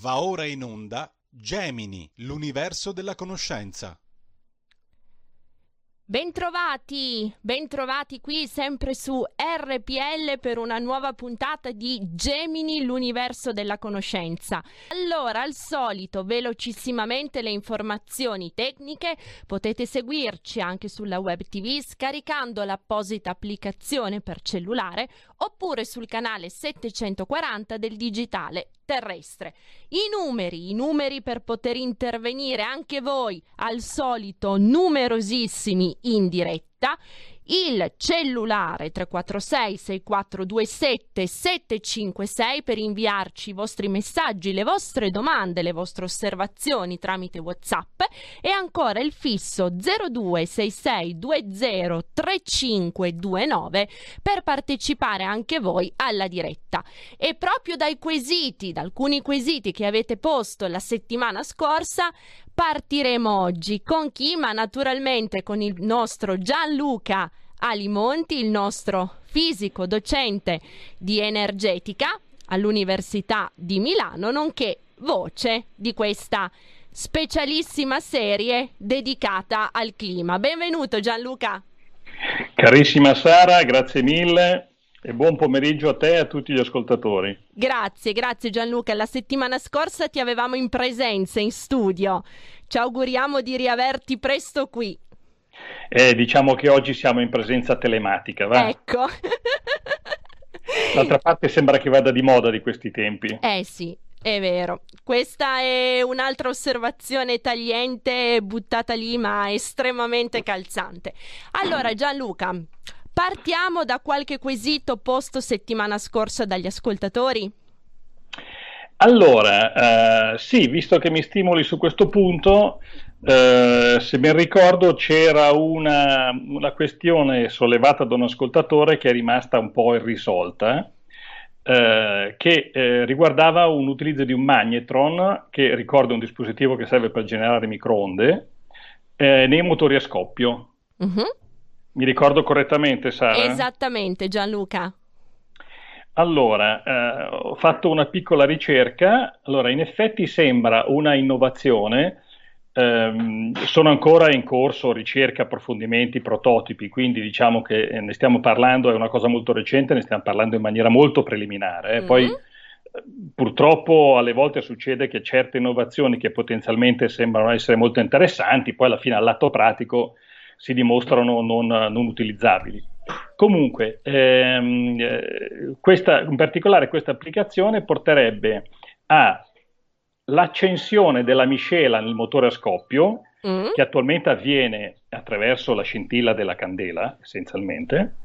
Va ora in onda Gemini, l'universo della conoscenza. Bentrovati, bentrovati qui sempre su RPL per una nuova puntata di Gemini, l'universo della conoscenza. Allora, al solito, velocissimamente le informazioni tecniche, potete seguirci anche sulla web TV scaricando l'apposita applicazione per cellulare oppure sul canale 740 del digitale terrestre. I numeri, i numeri per poter intervenire anche voi al solito numerosissimi in diretta il cellulare 346 6427 756 per inviarci i vostri messaggi, le vostre domande, le vostre osservazioni tramite WhatsApp e ancora il fisso 0266203529 per partecipare anche voi alla diretta. E proprio dai quesiti, da alcuni quesiti che avete posto la settimana scorsa, partiremo oggi con chi? Ma naturalmente con il nostro Gianluca Alimonti, il nostro fisico docente di energetica all'Università di Milano, nonché voce di questa specialissima serie dedicata al clima. Benvenuto Gianluca. Carissima Sara, grazie mille e buon pomeriggio a te e a tutti gli ascoltatori. Grazie, grazie Gianluca. La settimana scorsa ti avevamo in presenza in studio. Ci auguriamo di riaverti presto qui. Eh, diciamo che oggi siamo in presenza telematica, va? Ecco. D'altra parte sembra che vada di moda di questi tempi. Eh sì, è vero. Questa è un'altra osservazione tagliente buttata lì, ma estremamente calzante. Allora, Gianluca, partiamo da qualche quesito posto settimana scorsa dagli ascoltatori. Allora, eh, sì, visto che mi stimoli su questo punto, eh, se ben ricordo c'era una, una, questione sollevata da un ascoltatore che è rimasta un po' irrisolta, eh, che eh, riguardava un utilizzo di un magnetron, che ricorda un dispositivo che serve per generare microonde, eh, nei motori a scoppio. Uh-huh. Mi ricordo correttamente, Sara? Esattamente, Gianluca. Allora, eh, ho fatto una piccola ricerca, allora in effetti sembra una innovazione, ehm, sono ancora in corso ricerche, approfondimenti, prototipi, quindi diciamo che ne stiamo parlando, è una cosa molto recente, ne stiamo parlando in maniera molto preliminare. Eh. Mm-hmm. Poi purtroppo alle volte succede che certe innovazioni che potenzialmente sembrano essere molto interessanti, poi alla fine al lato pratico si dimostrano non, non utilizzabili. Comunque, ehm, eh, questa, in particolare questa applicazione porterebbe all'accensione della miscela nel motore a scoppio, mm. che attualmente avviene attraverso la scintilla della candela, essenzialmente.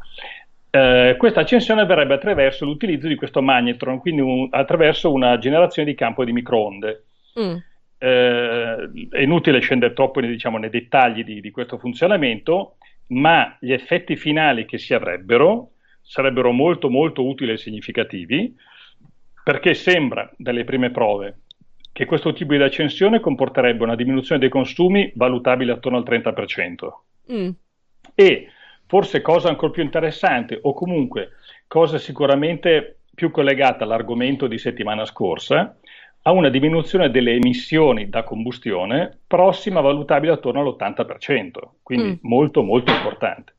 Eh, questa accensione avverrebbe attraverso l'utilizzo di questo magnetron, quindi un, attraverso una generazione di campo di microonde. Mm. Eh, è inutile scendere troppo diciamo, nei dettagli di, di questo funzionamento, ma gli effetti finali che si avrebbero sarebbero molto molto utili e significativi perché sembra dalle prime prove che questo tipo di accensione comporterebbe una diminuzione dei consumi valutabile attorno al 30%. Mm. E forse cosa ancora più interessante o comunque cosa sicuramente più collegata all'argomento di settimana scorsa, a una diminuzione delle emissioni da combustione prossima valutabile attorno all'80%, quindi mm. molto molto importante.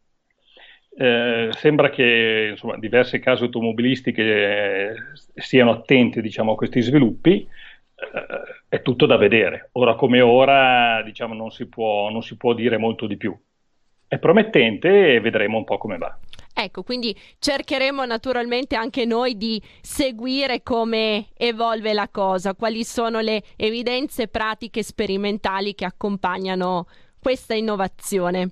Eh, sembra che insomma, diverse case automobilistiche eh, siano attenti diciamo, a questi sviluppi, è tutto da vedere. Ora come ora diciamo, non, si può, non si può dire molto di più. È promettente e vedremo un po' come va. Ecco, quindi cercheremo naturalmente anche noi di seguire come evolve la cosa, quali sono le evidenze pratiche sperimentali che accompagnano questa innovazione.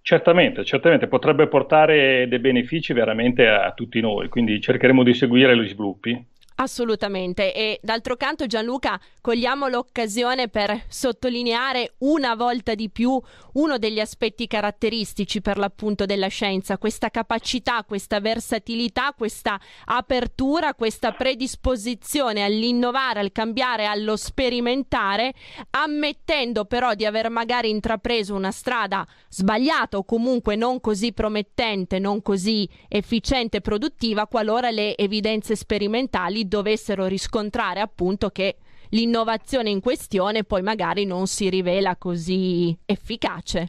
Certamente, certamente potrebbe portare dei benefici veramente a, a tutti noi, quindi cercheremo di seguire gli sviluppi. Assolutamente. E d'altro canto Gianluca cogliamo l'occasione per sottolineare una volta di più uno degli aspetti caratteristici per l'appunto della scienza, questa capacità, questa versatilità, questa apertura, questa predisposizione all'innovare, al cambiare, allo sperimentare, ammettendo però di aver magari intrapreso una strada sbagliata o comunque non così promettente, non così efficiente e produttiva qualora le evidenze sperimentali dovessero riscontrare appunto che l'innovazione in questione poi magari non si rivela così efficace.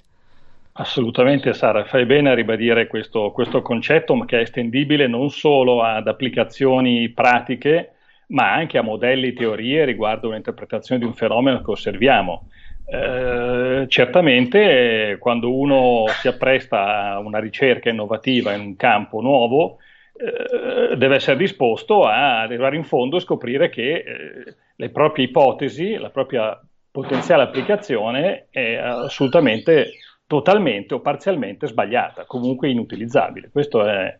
Assolutamente Sara, fai bene a ribadire questo, questo concetto che è estendibile non solo ad applicazioni pratiche, ma anche a modelli, teorie riguardo l'interpretazione di un fenomeno che osserviamo. Eh, certamente quando uno si appresta a una ricerca innovativa in un campo nuovo, eh, deve essere disposto a arrivare in fondo e scoprire che eh, le proprie ipotesi, la propria potenziale applicazione è assolutamente totalmente o parzialmente sbagliata, comunque inutilizzabile. Questo è,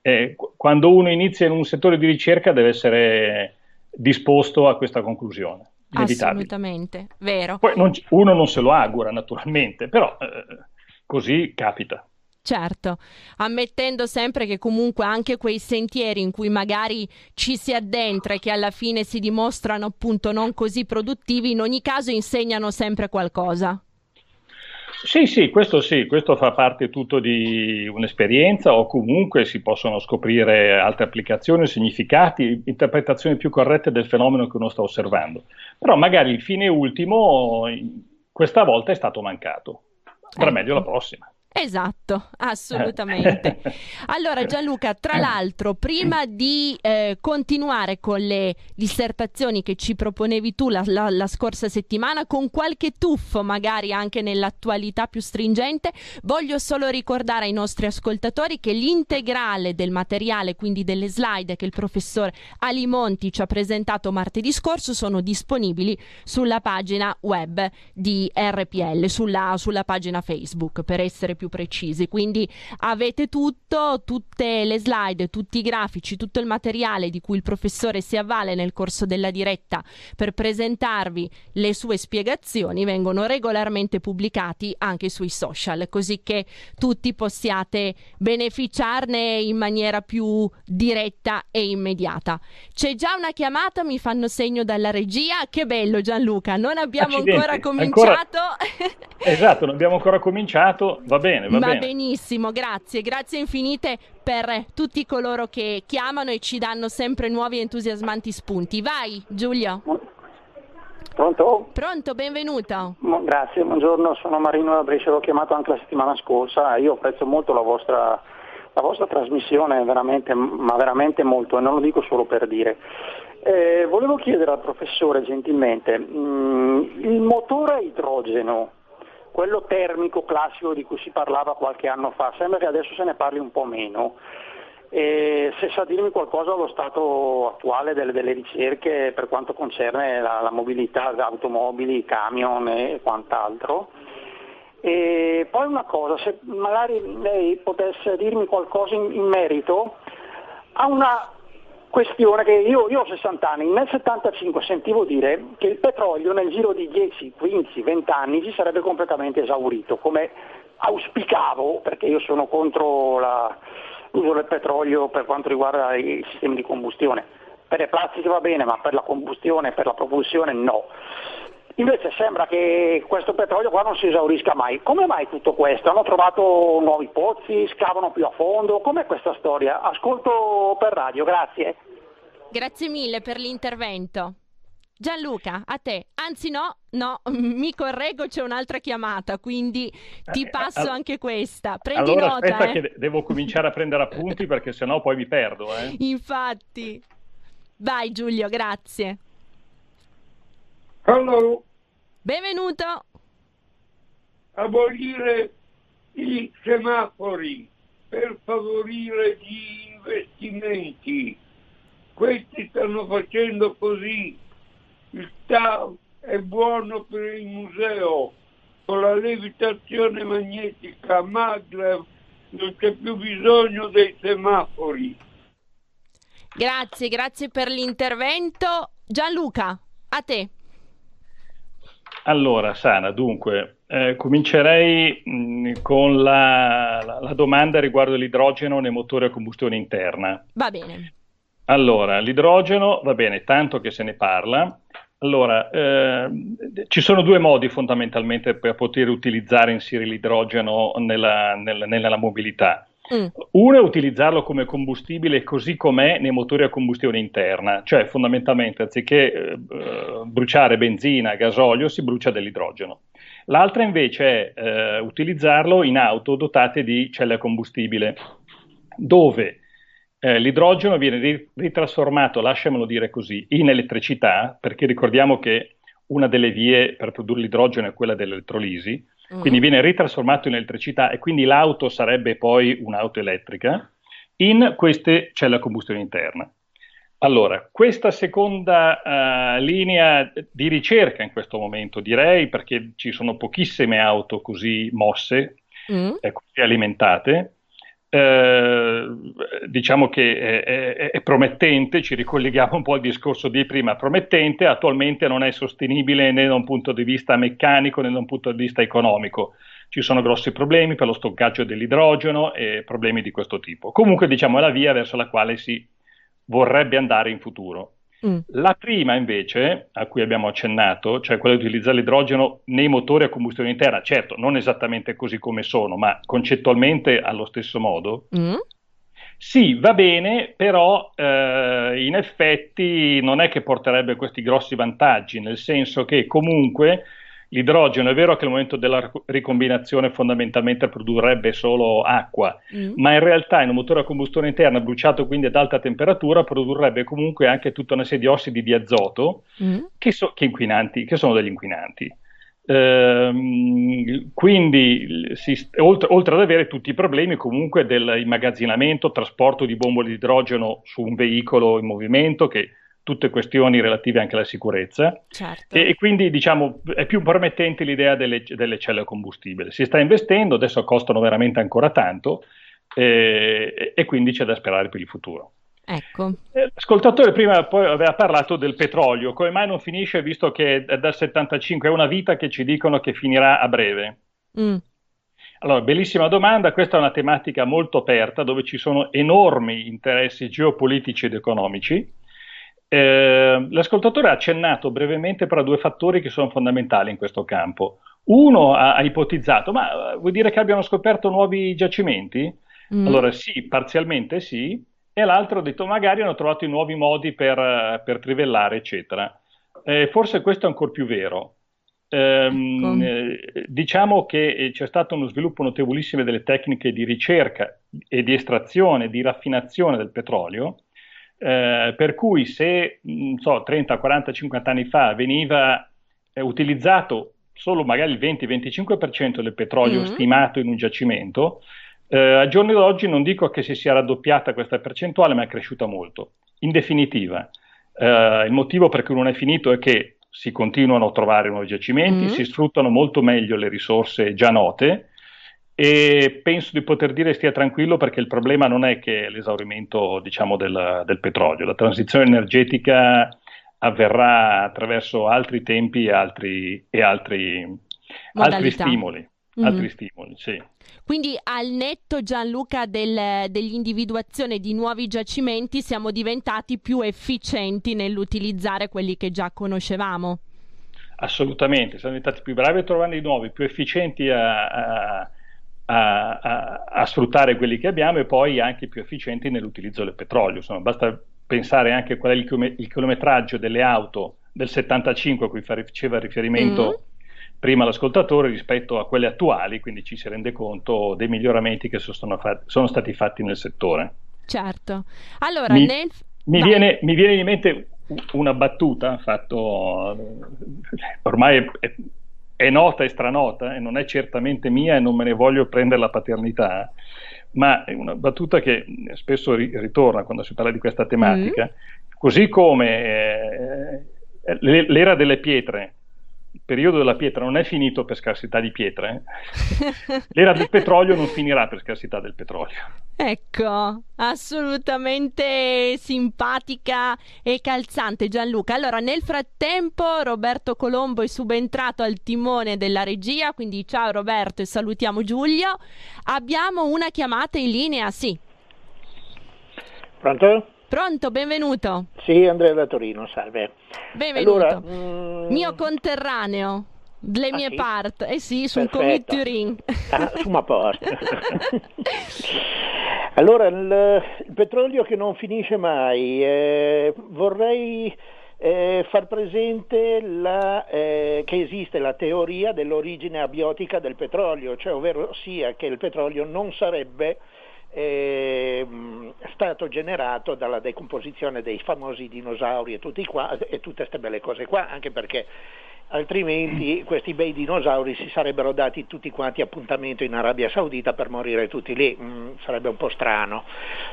è, quando uno inizia in un settore di ricerca deve essere disposto a questa conclusione. Assolutamente, vero. Poi non, uno non se lo augura naturalmente, però eh, così capita. Certo, ammettendo sempre che comunque anche quei sentieri in cui magari ci si addentra e che alla fine si dimostrano appunto non così produttivi, in ogni caso insegnano sempre qualcosa. Sì, sì, questo sì, questo fa parte tutto di un'esperienza o comunque si possono scoprire altre applicazioni, significati, interpretazioni più corrette del fenomeno che uno sta osservando. Però magari il fine ultimo questa volta è stato mancato. Sarà ecco. meglio la prossima. Esatto, assolutamente. Allora Gianluca, tra l'altro, prima di eh, continuare con le dissertazioni che ci proponevi tu la, la, la, scorsa settimana, con qualche tuffo magari anche nell'attualità più stringente, voglio solo ricordare ai nostri ascoltatori che l'integrale del materiale, quindi delle slide che il professor Alimonti ci ha presentato martedì scorso, sono disponibili sulla pagina web di RPL, sulla, sulla pagina Facebook, per essere più più precisi. Quindi avete tutto, tutte le slide, tutti i grafici, tutto il materiale di cui il professore si avvale nel corso della diretta per presentarvi le sue spiegazioni vengono regolarmente pubblicati anche sui social, così che tutti possiate beneficiarne in maniera più diretta e immediata. C'è già una chiamata, mi fanno segno dalla regia. Che bello Gianluca, non abbiamo Accidenti, ancora cominciato. Ancora... esatto, non abbiamo ancora cominciato, va bene bene, va, va bene. benissimo, grazie, grazie infinite per tutti coloro che chiamano e ci danno sempre nuovi entusiasmanti spunti. Vai Giulio. Pronto? Pronto, benvenuto. Grazie, buongiorno, sono Marino da Brescia, l'ho chiamato anche la settimana scorsa, io apprezzo molto la vostra, la vostra trasmissione, veramente, ma veramente molto, e non lo dico solo per dire. Eh, volevo chiedere al professore gentilmente, mh, mm, il motore a idrogeno quello termico classico di cui si parlava qualche anno fa, sembra che adesso se ne parli un po' meno. E se sa dirmi qualcosa allo stato attuale delle, delle ricerche per quanto concerne la, la mobilità, automobili, camion e quant'altro. E poi una cosa, se magari lei potesse dirmi qualcosa in, in merito a una questione che io, io, ho 60 anni, nel 75 sentivo dire che il petrolio nel giro di 10, 15, 20 anni si sarebbe completamente esaurito, come auspicavo, perché io sono contro la, l'uso del petrolio per quanto riguarda i sistemi di combustione. Per le plastiche va bene, ma per la combustione, per la propulsione no. Invece sembra che questo petrolio qua non si esaurisca mai. Come mai tutto questo? Hanno trovato nuovi pozzi, scavano più a fondo? Com'è questa storia? Ascolto per radio, grazie. Grazie mille per l'intervento. Gianluca, a te. Anzi no, no, mi correggo, c'è un'altra chiamata, quindi ti eh, passo anche questa. Prendi allora, nota. Aspetta eh. che devo cominciare a prendere appunti perché sennò poi mi perdo. Eh. Infatti. Vai Giulio, grazie. Allora, benvenuto. Abolire i semafori per favorire gli investimenti. Questi stanno facendo così. Il TAV è buono per il museo. Con la levitazione magnetica Maglev non c'è più bisogno dei semafori. Grazie, grazie per l'intervento. Gianluca, a te. Allora, Sana, dunque, eh, comincerei mh, mm, con la, la, la, domanda riguardo l'idrogeno nei motori a combustione interna. Va bene. Allora, l'idrogeno, va bene, tanto che se ne parla. Allora, eh, ci sono due modi fondamentalmente per poter utilizzare inserire l'idrogeno nella, nella, nella mobilità. Mm. Uno è utilizzarlo come combustibile così com'è nei motori a combustione interna, cioè fondamentalmente anziché eh, bruciare benzina, gasolio, si brucia dell'idrogeno. L'altra invece è eh, utilizzarlo in auto dotate di celle a combustibile, dove eh, l'idrogeno viene ritrasformato, lasciamelo dire così, in elettricità, perché ricordiamo che una delle vie per produrre l'idrogeno è quella dell'elettrolisi. Quindi viene ritrasformato in elettricità e quindi l'auto sarebbe poi un'auto elettrica in queste celle a combustione interna. Allora, questa seconda uh, linea di ricerca in questo momento, direi, perché ci sono pochissime auto così mosse mm. e così alimentate, eh, diciamo che è, è, è, promettente, ci ricolleghiamo un po' al discorso di prima, promettente, attualmente non è sostenibile né da un punto di vista meccanico né da un punto di vista economico. Ci sono grossi problemi per lo stoccaggio dell'idrogeno e problemi di questo tipo. Comunque diciamo è la via verso la quale si vorrebbe andare in futuro. Mm. La prima invece, a cui abbiamo accennato, cioè quella di utilizzare l'idrogeno nei motori a combustione interna, certo, non esattamente così come sono, ma concettualmente allo stesso modo, mm. sì, va bene, però eh, in effetti non è che porterebbe questi grossi vantaggi, nel senso che comunque L'idrogeno è vero che al momento della ricombinazione fondamentalmente produrrebbe solo acqua, mm. ma in realtà in un motore a combustione interna bruciato quindi ad alta temperatura produrrebbe comunque anche tutta una serie di ossidi di azoto mm. che, so, che, che, sono degli inquinanti. Ehm, quindi si, oltre, oltre, ad avere tutti i problemi comunque dell'immagazzinamento, trasporto di bombole di idrogeno su un veicolo in movimento che tutte questioni relative anche alla sicurezza certo. e, e, quindi diciamo è più promettente l'idea delle, delle, celle a combustibile. Si sta investendo, adesso costano veramente ancora tanto eh, e quindi c'è da sperare per il futuro. Ecco. Eh, l'ascoltatore prima poi aveva parlato del petrolio, come mai non finisce visto che dal 75 è una vita che ci dicono che finirà a breve? Mm. Allora, bellissima domanda, questa è una tematica molto aperta dove ci sono enormi interessi geopolitici ed economici eh, l'ascoltatore ha accennato brevemente però a due fattori che sono fondamentali in questo campo. Uno ha, ha ipotizzato, ma eh, vuol dire che abbiano scoperto nuovi giacimenti? Mm. Allora sì, parzialmente sì, e l'altro ha detto magari hanno trovato i nuovi modi per, eh, per trivellare, eccetera. Eh, forse questo è ancora più vero. Ehm, ecco. eh, diciamo che c'è stato uno sviluppo notevolissimo delle tecniche di ricerca e di estrazione, di raffinazione del petrolio, eh, per cui se non so, 30, 40, 50 anni fa veniva eh, utilizzato solo magari il 20-25% del petrolio mm-hmm. stimato in un giacimento, eh, a giorni d'oggi non dico che si sia raddoppiata questa percentuale, ma è cresciuta molto. In definitiva, eh, il motivo per cui non è finito è che si continuano a trovare nuovi giacimenti, mm-hmm. si sfruttano molto meglio le risorse già note, e penso di poter dire stia tranquillo perché il problema non è che l'esaurimento diciamo, del, del, petrolio, la transizione energetica avverrà attraverso altri tempi e altri, e altri, altri stimoli. Mm-hmm. Altri stimoli sì. Quindi al netto Gianluca del, dell'individuazione di nuovi giacimenti siamo diventati più efficienti nell'utilizzare quelli che già conoscevamo. Assolutamente, siamo diventati più bravi a trovare di nuovi, più efficienti a, a a, a, a, sfruttare quelli che abbiamo e poi anche più efficienti nell'utilizzo del petrolio. Insomma, basta pensare anche a qual è il, il, chilometraggio delle auto del 75 a cui faceva riferimento mm. prima l'ascoltatore rispetto a quelle attuali, quindi ci si rende conto dei miglioramenti che sono, fatti, sono stati fatti nel settore. Certo. Allora, mi, nel... mi, viene, mi viene in mente una battuta fatto ormai è, è nota e stranota e non è certamente mia e non me ne voglio prendere la paternità, ma è una battuta che spesso ri- ritorna quando si parla di questa tematica, mm. così come eh, l'era delle pietre il periodo della pietra non è finito per scarsità di pietre, l'era del petrolio non finirà per scarsità del petrolio. Ecco, assolutamente simpatica e calzante Gianluca. Allora, nel frattempo Roberto Colombo è subentrato al timone della regia, quindi ciao Roberto e salutiamo Giulio. Abbiamo una chiamata in linea, sì. Pronto? Pronto, benvenuto. Sì, Andrea da Torino, salve. Benvenuto. Allora, mm... Mio conterraneo. Le ah, mie sì? part, eh sì, su un commit Turing. Ah, su una porta. allora, il, il, petrolio che non finisce mai, eh, vorrei eh, far presente la, eh, che esiste la teoria dell'origine abiotica del petrolio, cioè ovvero sia che il petrolio non sarebbe eh, stato generato dalla decomposizione dei famosi dinosauri e, qua, e tutte queste belle cose qua, anche perché altrimenti questi bei dinosauri si sarebbero dati tutti quanti appuntamento in Arabia Saudita per morire tutti lì, mm, sarebbe un po' strano.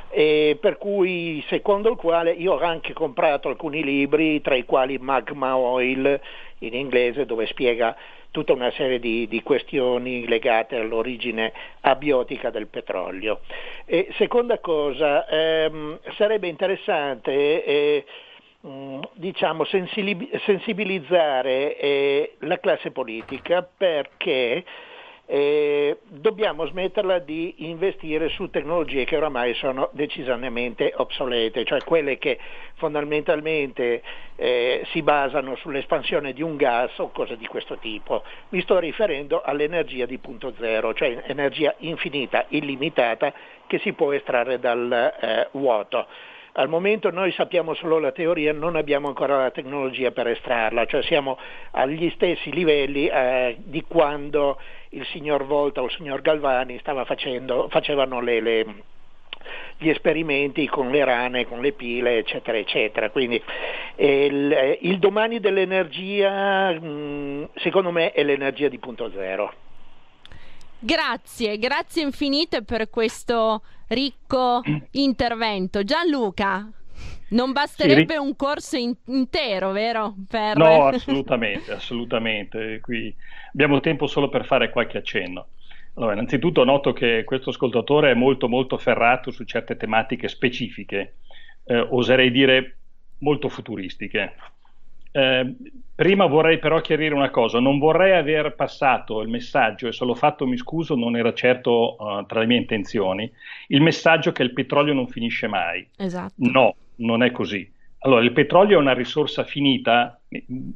E per cui, secondo il quale, io ho anche comprato alcuni libri, tra i quali Magma Oil in inglese, dove spiega tutta una serie di, di questioni legate all'origine abiotica del petrolio. E seconda cosa, ehm, sarebbe interessante... Eh, Mm, diciamo, sensibilizzare eh, la classe politica perché eh, dobbiamo smetterla di investire su tecnologie che oramai sono decisamente obsolete, cioè quelle che fondamentalmente eh, si basano sull'espansione di un gas o cose di questo tipo. Mi sto riferendo all'energia di punto zero, cioè energia infinita, illimitata che si può estrarre dal eh, vuoto. Al momento noi sappiamo solo la teoria, non abbiamo ancora la tecnologia per estrarla, cioè siamo agli stessi livelli eh, di quando il signor Volta o il signor Galvani facendo, facevano le, le, gli esperimenti con le rane, con le pile, eccetera, eccetera. Quindi eh, il, il, domani dell'energia, mh, mm, secondo me, è l'energia di punto zero. Grazie, grazie infinite per questo ricco intervento. Gianluca, non basterebbe un corso in- intero, vero? Per... No, assolutamente, assolutamente. Qui abbiamo tempo solo per fare qualche accenno. Allora, innanzitutto noto che questo ascoltatore è molto molto ferrato su certe tematiche specifiche, eh, oserei dire molto futuristiche. Eh, prima vorrei però chiarire una cosa, non vorrei aver passato il messaggio, e se l'ho fatto mi scuso, non era certo uh, tra le mie intenzioni, il messaggio che il petrolio non finisce mai. Esatto. No, non è così. Allora, il petrolio è una risorsa finita,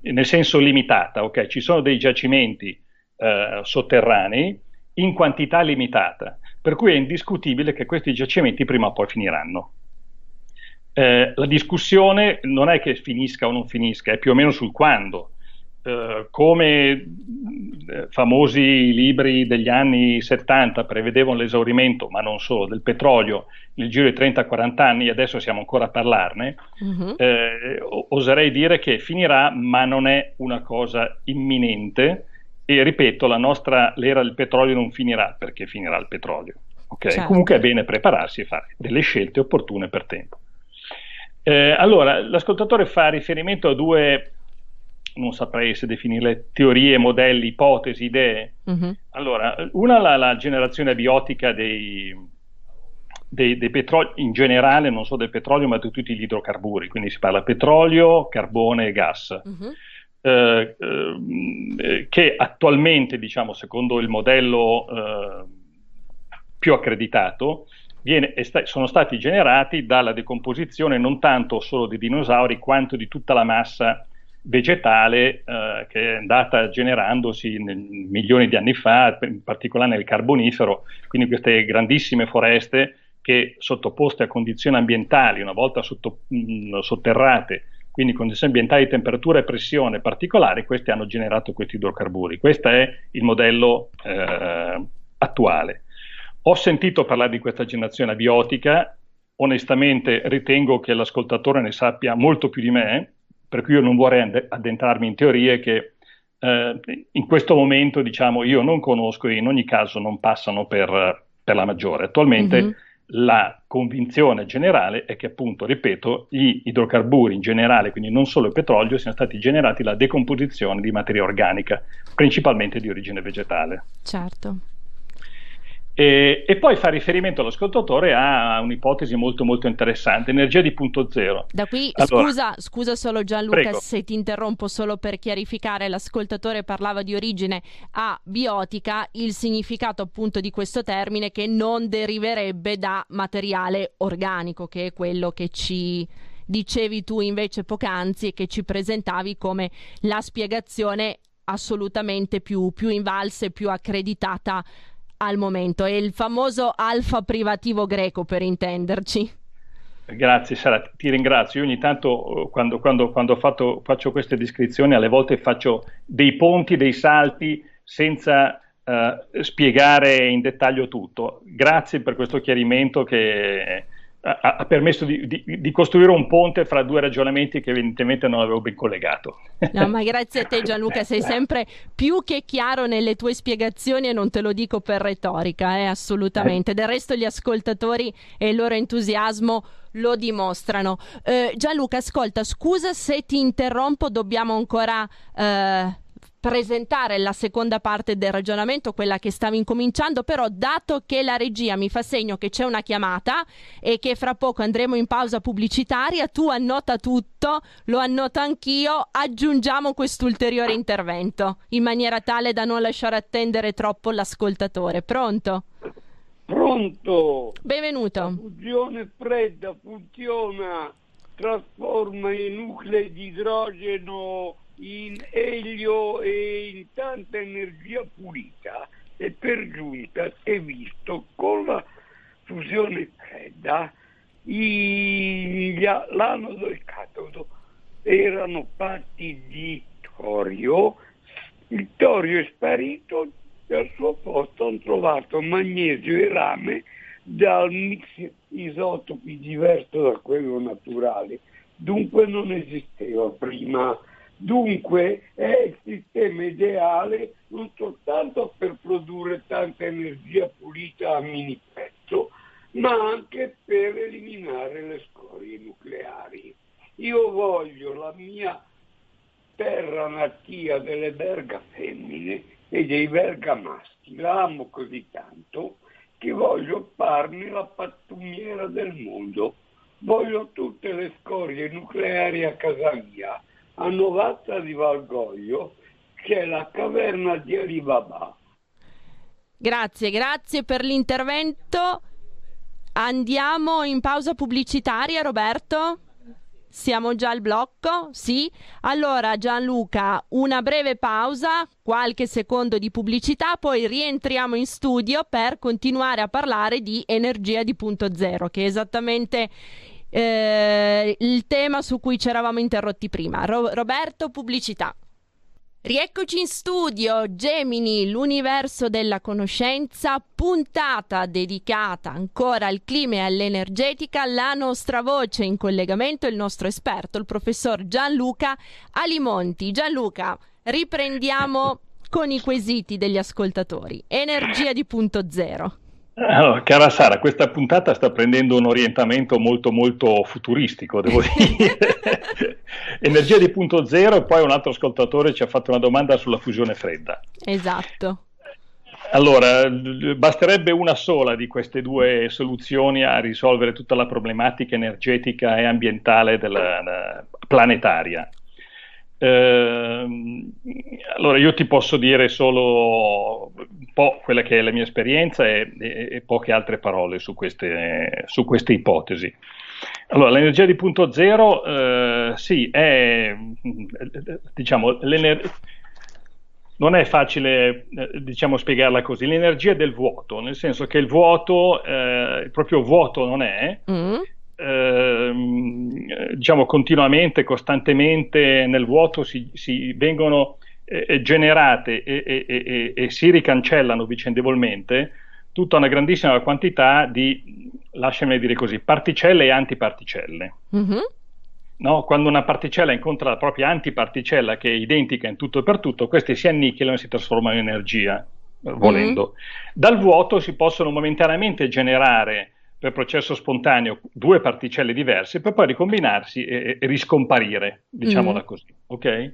nel senso limitata, ok? Ci sono dei giacimenti uh, sotterranei in quantità limitata, per cui è indiscutibile che questi giacimenti prima o poi finiranno. Eh, la discussione non è che finisca o non finisca, è più o meno sul quando. Eh, come eh, famosi libri degli anni 70 prevedevano l'esaurimento, ma non solo, del petrolio nel giro di 30-40 anni, adesso siamo ancora a parlarne, uh-huh. eh, oserei dire che finirà, ma non è una cosa imminente. E ripeto, la nostra l'era del petrolio non finirà perché finirà il petrolio. Okay? Certo. Comunque è bene prepararsi e fare delle scelte opportune per tempo. Eh, allora, l'ascoltatore fa riferimento a due, non saprei se definirle teorie, modelli, ipotesi, idee. Mm-hmm. Allora, una la, la generazione abiotica dei, dei, dei petroli, in generale, non solo del petrolio, ma di tutti gli idrocarburi, quindi si parla petrolio, carbone e gas. Mm-hmm. Eh, eh, che attualmente, diciamo, secondo il modello eh, più accreditato, viene, sono stati generati dalla decomposizione non tanto solo di dinosauri quanto di tutta la massa vegetale eh, che è andata generandosi nel, milioni di anni fa, in particolare nel Carbonifero, quindi queste grandissime foreste che sottoposte a condizioni ambientali, una volta sotto, mh, sotterrate, quindi condizioni ambientali di temperatura e pressione particolari, questi hanno generato questi idrocarburi. Questo è il modello eh, attuale. Ho sentito parlare di questa generazione abiotica, onestamente ritengo che l'ascoltatore ne sappia molto più di me, per cui io non vorrei addentrarmi in teorie che eh, in questo momento diciamo, io non conosco e in ogni caso non passano per, per la maggiore. Attualmente mm-hmm. la convinzione generale è che appunto, ripeto, gli idrocarburi in generale, quindi non solo il petrolio, siano stati generati dalla decomposizione di materia organica, principalmente di origine vegetale. Certo. E, e, poi fa riferimento all'ascoltatore a un'ipotesi molto molto interessante, energia di punto zero. Da qui, allora, scusa, scusa solo Gianluca prego. se ti interrompo solo per chiarificare, l'ascoltatore parlava di origine abiotica, il significato appunto di questo termine che non deriverebbe da materiale organico, che è quello che ci dicevi tu invece poc'anzi e che ci presentavi come la spiegazione assolutamente più, più invalsa e più accreditata al momento. È il famoso alfa privativo greco per intenderci. Grazie Sara, ti ringrazio. Io ogni tanto quando, quando, quando fatto, faccio queste descrizioni alle volte faccio dei ponti, dei salti senza uh, spiegare in dettaglio tutto. Grazie per questo chiarimento che ha, ha permesso di, di, di, costruire un ponte fra due ragionamenti che evidentemente non avevo ben collegato. No, ma grazie a te Gianluca, sei sempre più che chiaro nelle tue spiegazioni e non te lo dico per retorica, eh, assolutamente. Del resto gli ascoltatori e il loro entusiasmo lo dimostrano. Eh, Gianluca, ascolta, scusa se ti interrompo, dobbiamo ancora... Eh, presentare la seconda parte del ragionamento, quella che stavi incominciando, però dato che la regia mi fa segno che c'è una chiamata e che fra poco andremo in pausa pubblicitaria, tu annota tutto, lo annoto anch'io, aggiungiamo quest'ulteriore intervento in maniera tale da non lasciare attendere troppo l'ascoltatore. Pronto? Pronto. Benvenuto. La fusione fredda funziona, trasforma i nuclei di idrogeno in elio e in tanta energia pulita e per giunta si è visto con la fusione fredda. L'anodo e il catodo erano fatti di torio, il torio è sparito e al suo posto hanno trovato magnesio e rame dal mix isotopi diverso da quello naturale, dunque non esisteva prima Dunque è il sistema ideale non soltanto per produrre tanta energia pulita a mini pezzo, ma anche per eliminare le scorie nucleari. Io voglio la mia terra natia delle verga femmine e dei verga maschi, la amo così tanto che voglio farmi la pattumiera del mondo. Voglio tutte le scorie nucleari a casa mia a Novazza di Valgoglio, che è la caverna di Alibaba. Grazie, grazie per l'intervento. Andiamo in pausa pubblicitaria, Roberto? Siamo già al blocco? Sì. Allora Gianluca, una breve pausa, qualche secondo di pubblicità, poi rientriamo in studio per continuare a parlare di energia di punto zero, che è esattamente eh, il tema su cui ci eravamo interrotti prima. Ro- Roberto, pubblicità. Rieccoci in studio, Gemini, l'universo della conoscenza, puntata dedicata ancora al clima e all'energetica, la nostra voce in collegamento, il nostro esperto, il professor Gianluca Alimonti. Gianluca, riprendiamo con i quesiti degli ascoltatori. Energia di punto zero. Allora, cara Sara, questa puntata sta prendendo un orientamento molto molto futuristico, devo dire. Energia di punto zero e poi un altro ascoltatore ci ha fatto una domanda sulla fusione fredda. Esatto. Allora, basterebbe una sola di queste due soluzioni a risolvere tutta la problematica energetica e ambientale della, planetaria. Eh, allora io ti posso dire solo un po' quella che è la mia esperienza e, e, e poche altre parole su queste, su queste, ipotesi. Allora, l'energia di punto zero, eh, sì, è, diciamo, non è facile eh, diciamo, spiegarla così, l'energia del vuoto, nel senso che il vuoto, eh, proprio vuoto non è, mm Ehm, diciamo continuamente, costantemente nel vuoto si, si vengono eh, eh, generate e, e, e, e, si ricancellano vicendevolmente tutta una grandissima quantità di, lasciami dire così, particelle e antiparticelle. Mm-hmm. No? Quando una particella incontra la propria antiparticella che è identica in tutto e per tutto, queste si annichilano e si trasformano in energia, volendo. Mm-hmm. Dal vuoto si possono momentaneamente generare per processo spontaneo due particelle diverse per poi ricombinarsi e, e riscomparire, diciamola mm. così. Ok?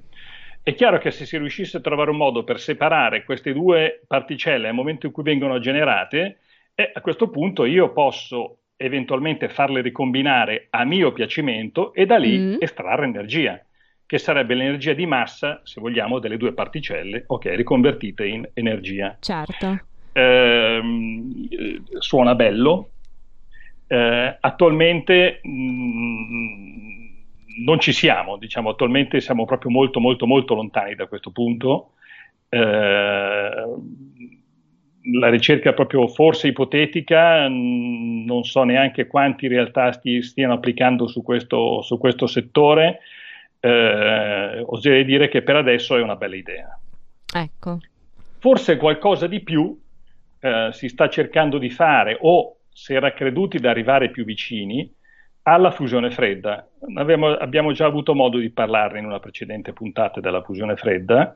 È chiaro che se si riuscisse a trovare un modo per separare queste due particelle al momento in cui vengono generate, eh, a questo punto io posso eventualmente farle ricombinare a mio piacimento e da lì mm. estrarre energia, che sarebbe l'energia di massa, se vogliamo, delle due particelle, ok, riconvertite in energia. Certo. Ehm, eh, suona bello, eh, attualmente mh, mm, non ci siamo, diciamo, attualmente siamo proprio molto molto molto lontani da questo punto Eh, la ricerca proprio forse ipotetica, mh, non so neanche quanti in realtà sti, stiano applicando su questo, su questo settore, eh, oserei dire che per adesso è una bella idea. Ecco. Forse qualcosa di più eh, si sta cercando di fare o si era creduti di arrivare più vicini alla fusione fredda. Abbiamo, abbiamo, già avuto modo di parlarne in una precedente puntata della fusione fredda,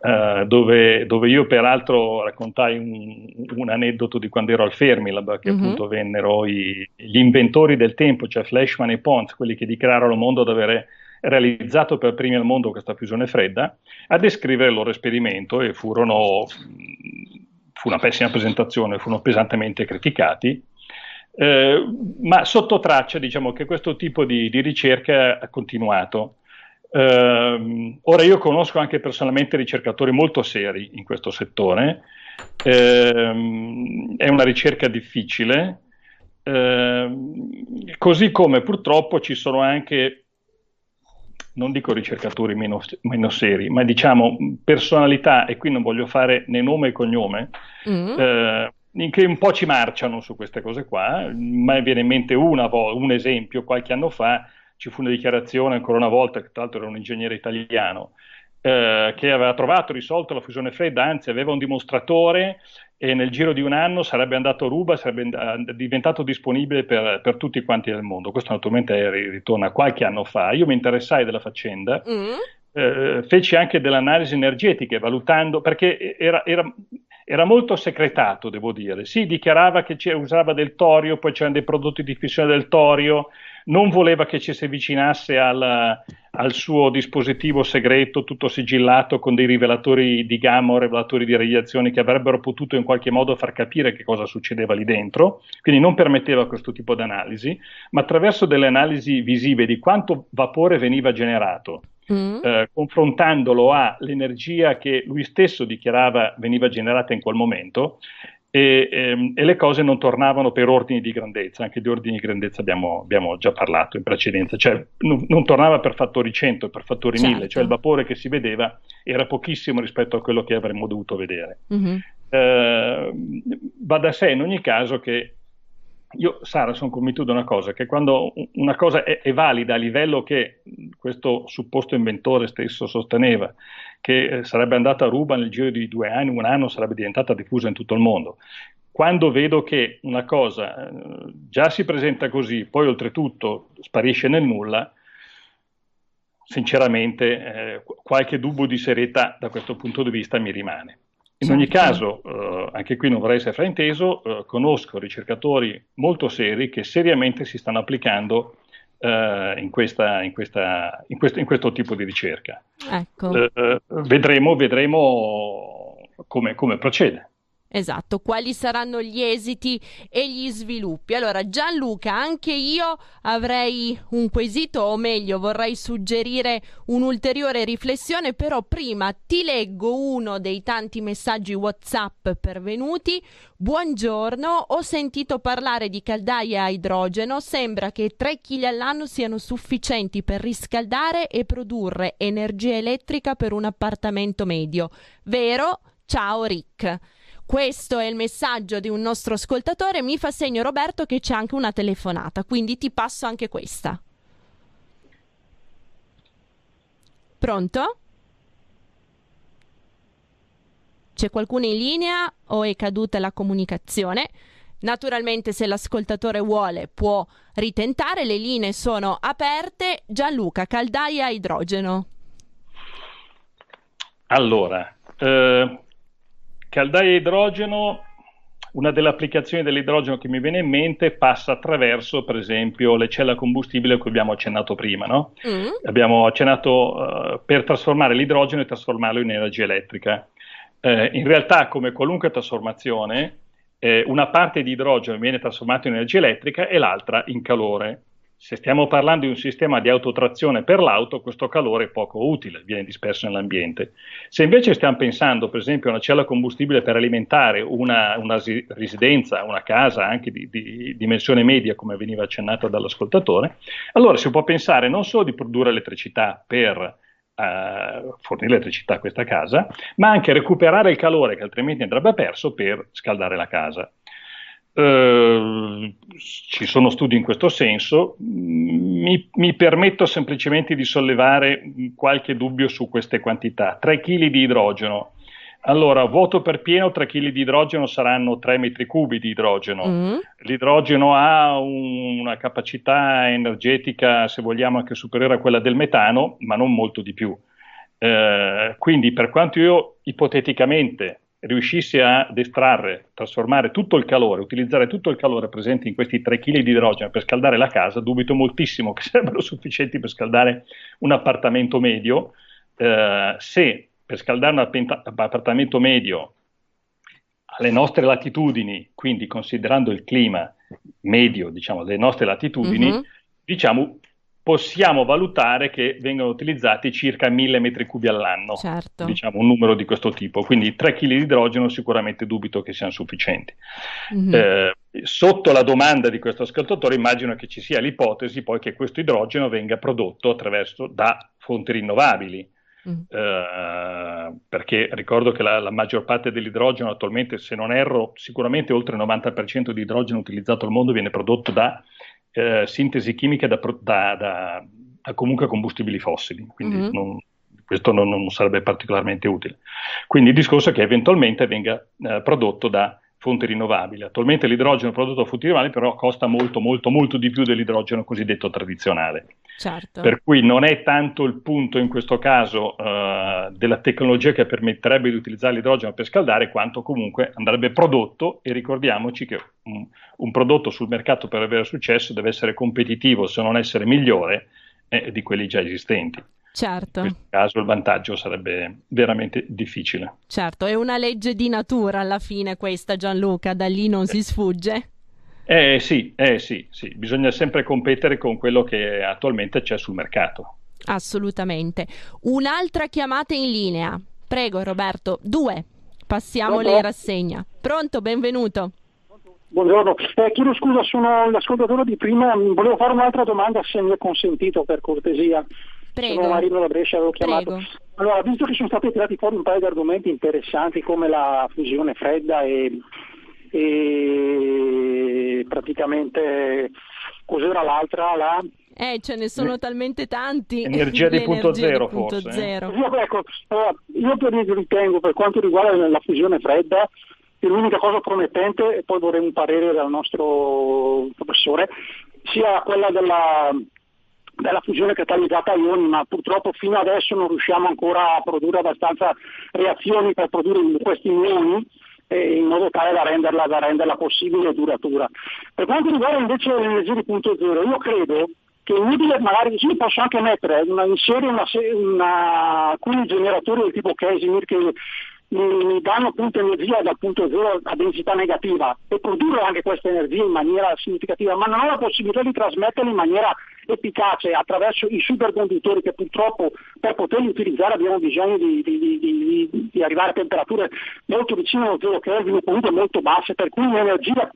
eh, dove, dove, io peraltro raccontai un, un, aneddoto di quando ero al Fermilab, che mm-hmm. appunto vennero i, gli inventori del tempo, cioè Flashman e Pons, quelli che dichiararono al mondo di avere realizzato per primi al mondo questa fusione fredda, a descrivere il loro esperimento e furono, fu una pessima presentazione, furono pesantemente criticati. Eh, ma sotto traccia diciamo che questo tipo di, di ricerca ha continuato. Eh, ora io conosco anche personalmente ricercatori molto seri in questo settore, eh, è una ricerca difficile, ehm, così come purtroppo ci sono anche, non dico ricercatori meno, meno, seri, ma diciamo personalità, e qui non voglio fare né nome né cognome, mm. eh, che un po' ci marciano su queste cose qua, ma viene in mente una, un esempio, qualche anno fa ci fu una dichiarazione ancora una volta, che tra l'altro era un ingegnere italiano, eh, che aveva trovato, risolto la fusione fredda, anzi aveva un dimostratore e nel giro di un anno sarebbe andato a ruba, sarebbe diventato disponibile per, per tutti quanti nel mondo. Questo naturalmente ritorna qualche anno fa. Io mi interessai della faccenda, mm. eh, feci anche delle analisi energetiche, valutando, perché era, era era molto secretato, devo dire. Si dichiarava che usava del torio, poi c'erano dei prodotti di fissione del torio, non voleva che ci si avvicinasse al, al, suo dispositivo segreto, tutto sigillato con dei rivelatori di gamma o rivelatori di radiazioni che avrebbero potuto in qualche modo far capire che cosa succedeva lì dentro, quindi non permetteva questo tipo di analisi, ma attraverso delle analisi visive di quanto vapore veniva generato, mm. eh, confrontandolo all'energia che lui stesso dichiarava veniva generata in quel momento, e, ehm, e, le cose non tornavano per ordini di grandezza, anche di ordini di grandezza abbiamo, abbiamo già parlato in precedenza, cioè non, non, tornava per fattori 100, per fattori certo. 1000, cioè il vapore che si vedeva era pochissimo rispetto a quello che avremmo dovuto vedere. Mm-hmm. Eh, va da sé in ogni caso che io, Sara, sono convinto di una cosa, che quando una cosa è, è, valida a livello che questo supposto inventore stesso sosteneva, che eh, sarebbe andata a ruba nel giro di due anni, un anno sarebbe diventata diffusa in tutto il mondo. Quando vedo che una cosa eh, già si presenta così, poi oltretutto sparisce nel nulla, sinceramente eh, qualche dubbio di serietà da questo punto di vista mi rimane. In ogni caso, eh, anche qui non vorrei essere frainteso, eh, conosco ricercatori molto seri che seriamente si stanno applicando eh, in, questa, in, questa, in, questo, in, questo, tipo di ricerca. Ecco. Eh, vedremo, vedremo come, come procede. Esatto, quali saranno gli esiti e gli sviluppi. Allora, Gianluca, anche io avrei un quesito, o meglio, vorrei suggerire un'ulteriore riflessione, però prima ti leggo uno dei tanti messaggi WhatsApp pervenuti. Buongiorno, ho sentito parlare di caldaie a idrogeno, sembra che 3 kg all'anno siano sufficienti per riscaldare e produrre energia elettrica per un appartamento medio. Vero? Ciao Rick. Questo è il messaggio di un nostro ascoltatore. Mi fa segno Roberto che c'è anche una telefonata, quindi ti passo anche questa. Pronto? C'è qualcuno in linea o è caduta la comunicazione? Naturalmente se l'ascoltatore vuole può ritentare, le linee sono aperte. Gianluca, caldaia a idrogeno. Allora, eh, Caldaia idrogeno, una delle applicazioni dell'idrogeno che mi viene in mente passa attraverso, per esempio, le celle a combustibile a cui abbiamo accennato prima. No? Mm. Abbiamo accennato uh, per trasformare l'idrogeno e trasformarlo in energia elettrica. Eh, in realtà, come qualunque trasformazione, eh, una parte di idrogeno viene trasformata in energia elettrica e l'altra in calore. Se stiamo parlando di un sistema di autotrazione per l'auto, questo calore è poco utile, viene disperso nell'ambiente. Se invece stiamo pensando, per esempio, a una cella combustibile per alimentare una, una residenza, una casa anche di, di, dimensione media, come veniva accennato dall'ascoltatore, allora si può pensare non solo di produrre elettricità per a fornire elettricità a questa casa, ma anche recuperare il calore che altrimenti andrebbe perso per scaldare la casa. Uh, ci sono studi in questo senso, mi, mi, permetto semplicemente di sollevare qualche dubbio su queste quantità. 3 kg di idrogeno allora, vuoto per pieno, 3 kg di idrogeno saranno 3 metri cubi di idrogeno. Mm. L'idrogeno ha un, una capacità energetica, se vogliamo, anche superiore a quella del metano, ma non molto di più. Eh, quindi, per quanto io ipoteticamente riuscissi ad estrarre, trasformare tutto il calore, utilizzare tutto il calore presente in questi 3 kg di idrogeno per scaldare la casa, dubito moltissimo che sarebbero sufficienti per scaldare un appartamento medio. Eh, se per scaldare un appartamento medio alle nostre latitudini, quindi considerando il clima medio diciamo, delle nostre latitudini, mm-hmm. diciamo, possiamo valutare che vengono utilizzati circa 1000 metri cubi all'anno, certo. diciamo un numero di questo tipo, quindi 3 kg di idrogeno sicuramente dubito che siano sufficienti. Mm-hmm. Eh, sotto la domanda di questo ascoltatore immagino che ci sia l'ipotesi poi che questo idrogeno venga prodotto attraverso da fonti rinnovabili. Mm. Eh, perché ricordo che la, la, maggior parte dell'idrogeno attualmente, se non erro, sicuramente oltre il 90% di idrogeno utilizzato al mondo viene prodotto da eh, sintesi chimiche da, da, da, da, comunque combustibili fossili, quindi mm-hmm. non, questo non, non, sarebbe particolarmente utile. Quindi il discorso è che eventualmente venga eh, prodotto da fonti rinnovabili. Attualmente l'idrogeno prodotto da fonti rinnovabili però costa molto, molto, molto di più dell'idrogeno cosiddetto tradizionale. Certo. Per cui non è tanto il punto in questo caso uh, della tecnologia che permetterebbe di utilizzare l'idrogeno per scaldare, quanto comunque andrebbe prodotto e ricordiamoci che un, un prodotto sul mercato per avere successo deve essere competitivo, se non essere migliore eh, di quelli già esistenti. Certo. In questo caso il vantaggio sarebbe veramente difficile. Certo, è una legge di natura alla fine questa Gianluca, da lì non si sfugge. Eh sì, eh sì, sì, bisogna sempre competere con quello che attualmente c'è sul mercato. Assolutamente. Un'altra chiamata in linea. Prego Roberto, due. Passiamole in rassegna. Pronto, benvenuto. Buongiorno, eh, chiedo scusa, sono l'ascoltatore di prima, volevo fare un'altra domanda se mi è consentito per cortesia. Prego. Sono Marino da Brescia, avevo chiamato. Prego. Allora, visto che sono stati tirati fuori un paio di argomenti interessanti come la fusione fredda e, e praticamente cos'era l'altra? La... Eh, ce ne sono talmente tanti. Energia di punto zero, di punto forse. Zero. Eh? Ecco, io per, ritengo, per quanto riguarda la fusione fredda, l'unica cosa promettente, e poi vorrei un parere dal nostro professore, sia quella della della fusione catalizzata a ioni, ma purtroppo fino adesso non riusciamo ancora a produrre abbastanza reazioni per produrre questi ioni in modo tale da renderla, da renderla possibile e duratura. Per quanto riguarda invece l'energia di punto zero, io credo che è inutile magari sì, posso anche mettere una, inserire una, una, alcuni generatori del tipo Casimir che mi, mi danno appunto energia dal punto zero a densità negativa e produrre anche questa energia in maniera significativa, ma non ho la possibilità di trasmetterla in maniera efficace attraverso i superconduttori che purtroppo per poterli utilizzare abbiamo bisogno di, di, di, di arrivare a temperature molto vicine allo zero Kelvin o comunque molto basse, per cui l'energia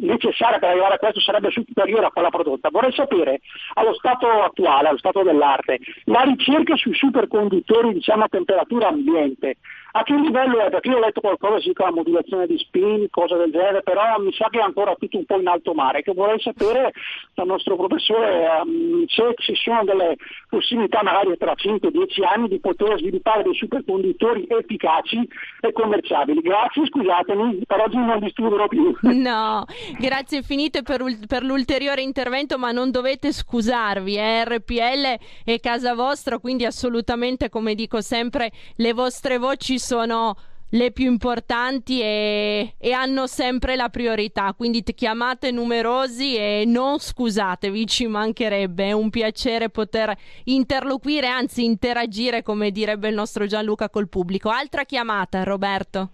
necessaria per arrivare a questo sarebbe superiore a quella prodotta. Vorrei sapere, allo stato attuale, allo stato dell'arte, la ricerca sui superconduttori diciamo, a temperatura ambiente a che livello è? Perché io ho letto qualcosa circa la modulazione di spin, cose del genere, però mi sa che è ancora tutto un po' in alto mare, che vorrei sapere dal nostro professore um, se ci sono delle possibilità magari tra 5-10 anni di poter sviluppare dei superconduttori efficaci e commerciabili. Grazie, scusatemi, per oggi non disturberò più. No, grazie infinite per, per l'ulteriore intervento, ma non dovete scusarvi, eh? RPL è casa vostra, quindi assolutamente, come dico sempre, le vostre voci sono le più importanti e, e, hanno sempre la priorità. Quindi chiamate numerosi e non scusatevi, ci mancherebbe. È un piacere poter interloquire, anzi interagire, come direbbe il nostro Gianluca, col pubblico. Altra chiamata, Roberto.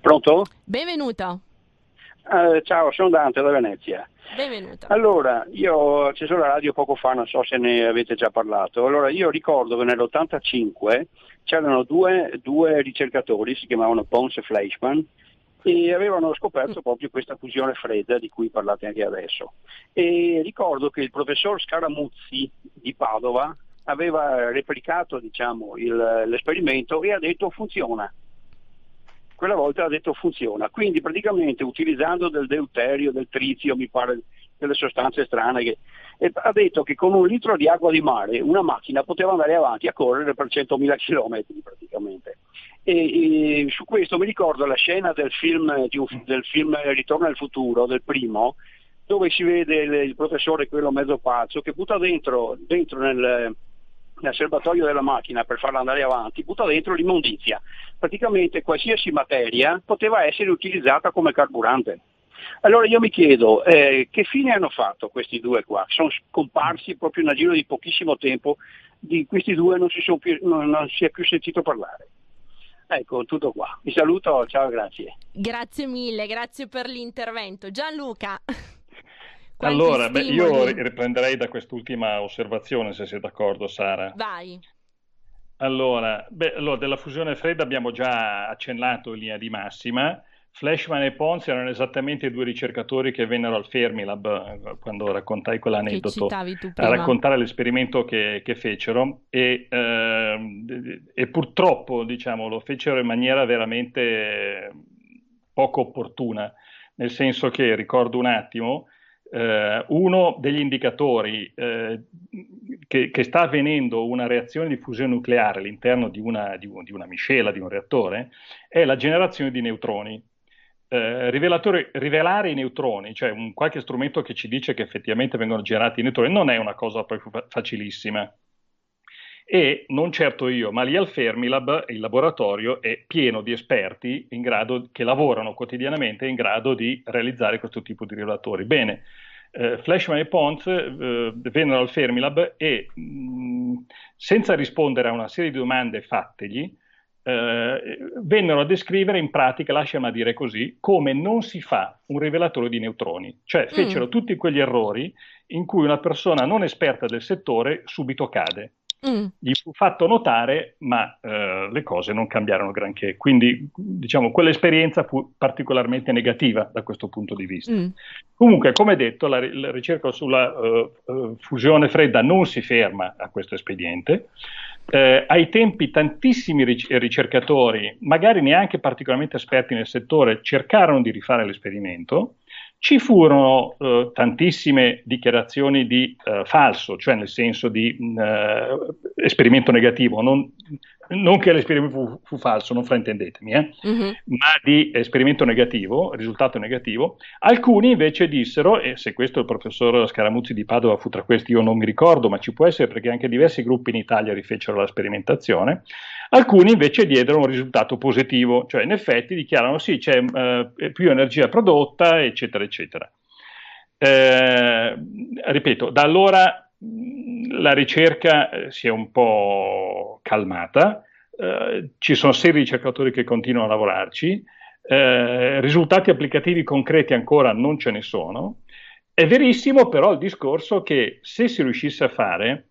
Pronto? Benvenuto. Uh, ciao, sono Dante da Venezia. Benvenuto. Allora, io ho acceso la radio poco fa, non so se ne avete già parlato. Allora, io ricordo che nell'85 c'erano due, due ricercatori, si chiamavano Pons e Fleischmann, e avevano scoperto proprio questa fusione fredda di cui parlate anche adesso. E ricordo che il professor Scaramuzzi di Padova aveva replicato diciamo, il, l'esperimento e ha detto funziona. Quella volta ha detto funziona. Quindi praticamente utilizzando del deuterio, del trizio, mi pare delle sostanze strane, che, ha detto che con un litro di acqua di mare una macchina poteva andare avanti a correre per 100.000 km praticamente. E, e, su questo mi ricordo la scena del film, del film Ritorno al futuro, del primo, dove si vede il, il professore, quello mezzo pazzo, che butta dentro, dentro nel, nel serbatoio della macchina per farla andare avanti, butta dentro l'immondizia. Praticamente qualsiasi materia poteva essere utilizzata come carburante. Allora io mi chiedo, eh, che fine hanno fatto questi due qua? Sono scomparsi proprio in un giro di pochissimo tempo, di questi due non si, più, non, non si è più sentito parlare. Ecco, tutto qua. Vi saluto, ciao, grazie. Grazie mille, grazie per l'intervento. Gianluca. allora, beh, io riprenderei da quest'ultima osservazione, se sei d'accordo, Sara. Vai. Allora, beh, allora, della fusione fredda abbiamo già accennato in linea di massima. Flashman e Pons erano esattamente i due ricercatori che vennero al Fermilab eh, quando raccontai quell'aneddoto a raccontare l'esperimento che, che fecero. E, eh, e, purtroppo diciamo, lo fecero in maniera veramente poco opportuna, nel senso che ricordo un attimo eh, uno degli indicatori eh, che, che, sta avvenendo una reazione di fusione nucleare all'interno di una, di, un, di una miscela, di un reattore, è la generazione di neutroni eh, rivelare i neutroni, cioè un qualche strumento che ci dice che effettivamente vengono generati i neutroni, non è una cosa proprio facilissima. E non certo io, ma lì al Fermilab, il laboratorio è pieno di esperti grado, che lavorano quotidianamente in grado di realizzare questo tipo di rivelatori. Bene, eh, Flashman e Pons eh, vennero al Fermilab e mh, mm, senza rispondere a una serie di domande fattegli, eh, vennero a descrivere in pratica, lasciami dire così, come non si fa un rivelatore di neutroni. Cioè fecero mm. tutti quegli errori in cui una persona non esperta del settore subito cade. Mm. Gli fu fatto notare, ma eh, le cose non cambiarono granché. Quindi, diciamo, quell'esperienza fu particolarmente negativa da questo punto di vista. Mm. Comunque, come detto, la, la ricerca sulla uh, uh, fusione fredda non si ferma a questo espediente. Eh, ai tempi tantissimi ricercatori, magari neanche particolarmente esperti nel settore, cercarono di rifare l'esperimento. Ci furono eh, tantissime dichiarazioni di eh, falso, cioè nel senso di mh, eh, esperimento negativo. Non, non che l'esperimento fu, fu, falso, non fraintendetemi, eh, mm-hmm. ma di esperimento negativo, risultato negativo. Alcuni invece dissero, e se questo il professor Scaramuzzi di Padova fu tra questi, io non mi ricordo, ma ci può essere perché anche diversi gruppi in Italia rifecero la sperimentazione, alcuni invece diedero un risultato positivo, cioè in effetti dichiarano sì, c'è eh, più energia prodotta, eccetera, eccetera. Eh, ripeto, da allora la ricerca eh, si è un po' calmata, eh, ci sono seri ricercatori che continuano a lavorarci, eh, risultati applicativi concreti ancora non ce ne sono. È verissimo però il discorso che se si riuscisse a fare,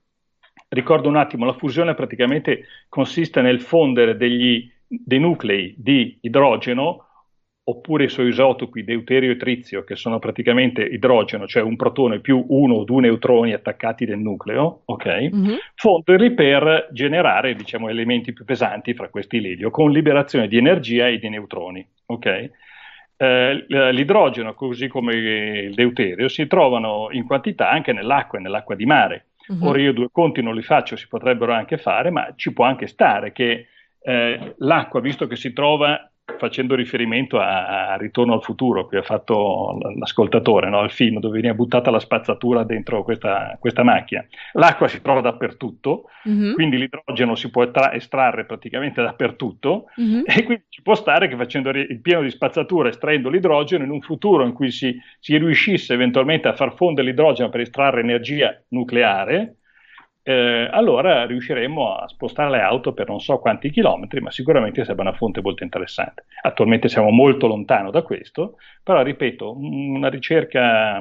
ricordo un attimo, la fusione praticamente consiste nel fondere degli, dei nuclei di idrogeno oppure i suoi isotopi deuterio e trizio, che sono praticamente idrogeno, cioè un protone più uno o due neutroni attaccati nel nucleo, ok? Mm-hmm. Fonderli per generare, diciamo, elementi più pesanti fra questi l'elio, con liberazione di energia e di neutroni, ok? Eh, l'idrogeno, così come il deuterio, si trovano in quantità anche nell'acqua e nell'acqua di mare. Mm-hmm. Ora io due conti non li faccio, si potrebbero anche fare, ma ci può anche stare che eh, l'acqua, visto che si trova facendo riferimento a, a, Ritorno al futuro, che ha fatto l'ascoltatore, no? il film dove viene buttata la spazzatura dentro questa, questa macchina. L'acqua si trova dappertutto, mm-hmm. quindi l'idrogeno si può tra- estrarre praticamente dappertutto mm-hmm. e quindi ci può stare che facendo il pieno di spazzatura, estraendo l'idrogeno, in un futuro in cui si, si riuscisse eventualmente a far fondere l'idrogeno per estrarre energia nucleare, eh, allora riusciremo a spostare le auto per non so quanti chilometri, ma sicuramente sarebbe una fonte molto interessante. Attualmente siamo molto lontano da questo, però ripeto, una ricerca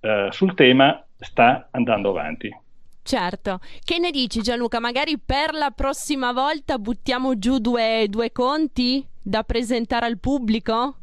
eh, sul tema sta andando avanti. Certo, che ne dici Gianluca? Magari per la prossima volta buttiamo giù due, due conti da presentare al pubblico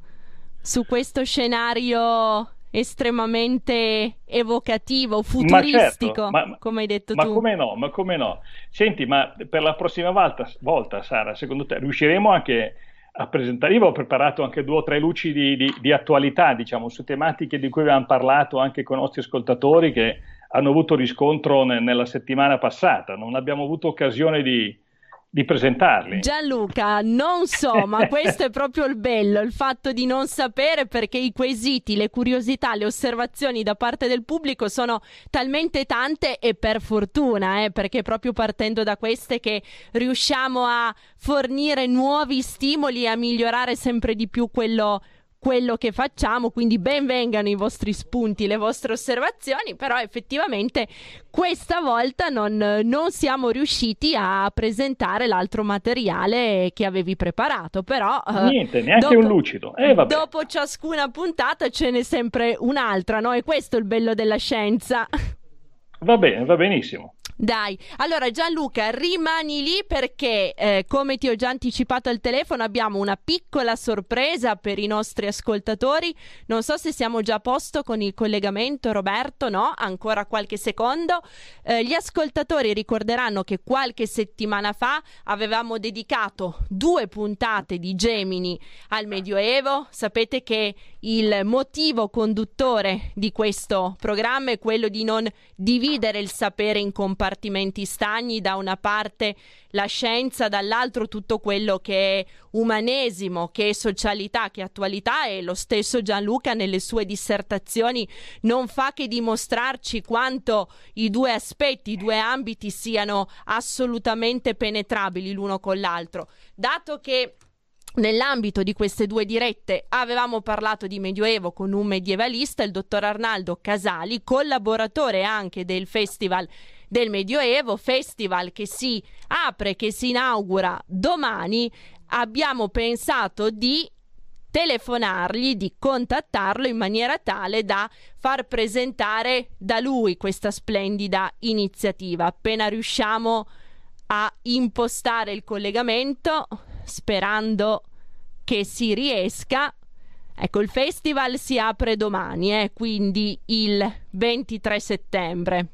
su questo scenario estremamente evocativo, futuristico, ma certo, ma, come hai detto ma tu. Ma come no, ma come no? Senti, ma per la prossima volta, volta Sara, secondo te riusciremo anche a presentare? Io avevo preparato anche due o tre luci di, di, di attualità, diciamo, su tematiche di cui abbiamo parlato anche con i nostri ascoltatori che hanno avuto riscontro ne, nella settimana passata. Non abbiamo avuto occasione di, di presentarli. Gianluca, non so, ma questo è proprio il bello, il fatto di non sapere perché i quesiti, le curiosità, le osservazioni da parte del pubblico sono talmente tante e per fortuna, eh, perché proprio partendo da queste che riusciamo a fornire nuovi stimoli e a migliorare sempre di più quello quello che facciamo, quindi ben vengano i vostri spunti, le vostre osservazioni, però effettivamente questa volta non, non siamo riusciti a presentare l'altro materiale che avevi preparato, però... Eh, Niente, neanche dopo, un lucido. Eh, dopo ciascuna puntata ce n'è sempre un'altra, no? E questo è il bello della scienza. Va bene, va benissimo. Dai, allora Gianluca, rimani lì perché, eh, come ti ho già anticipato al telefono, abbiamo una piccola sorpresa per i nostri ascoltatori. Non so se siamo già a posto con il collegamento, Roberto, no? Ancora qualche secondo. Eh, gli ascoltatori ricorderanno che qualche settimana fa avevamo dedicato due puntate di Gemini al Medioevo. Sapete che il motivo conduttore di questo programma è quello di non dividere il sapere in compartimenti stagni, da una parte la scienza, dall'altro tutto quello che è umanesimo, che è socialità, che è attualità e lo stesso Gianluca nelle sue dissertazioni non fa che dimostrarci quanto i due aspetti, i due ambiti siano assolutamente penetrabili l'uno con l'altro. Dato che Nell'ambito di queste due dirette avevamo parlato di Medioevo con un medievalista, il dottor Arnaldo Casali, collaboratore anche del Festival del Medioevo, festival che si apre, che si inaugura domani, abbiamo pensato di telefonargli, di contattarlo in maniera tale da far presentare da lui questa splendida iniziativa. Appena riusciamo a impostare il collegamento, sperando che si riesca, Ecco, il festival si apre domani, eh, quindi il 23 settembre.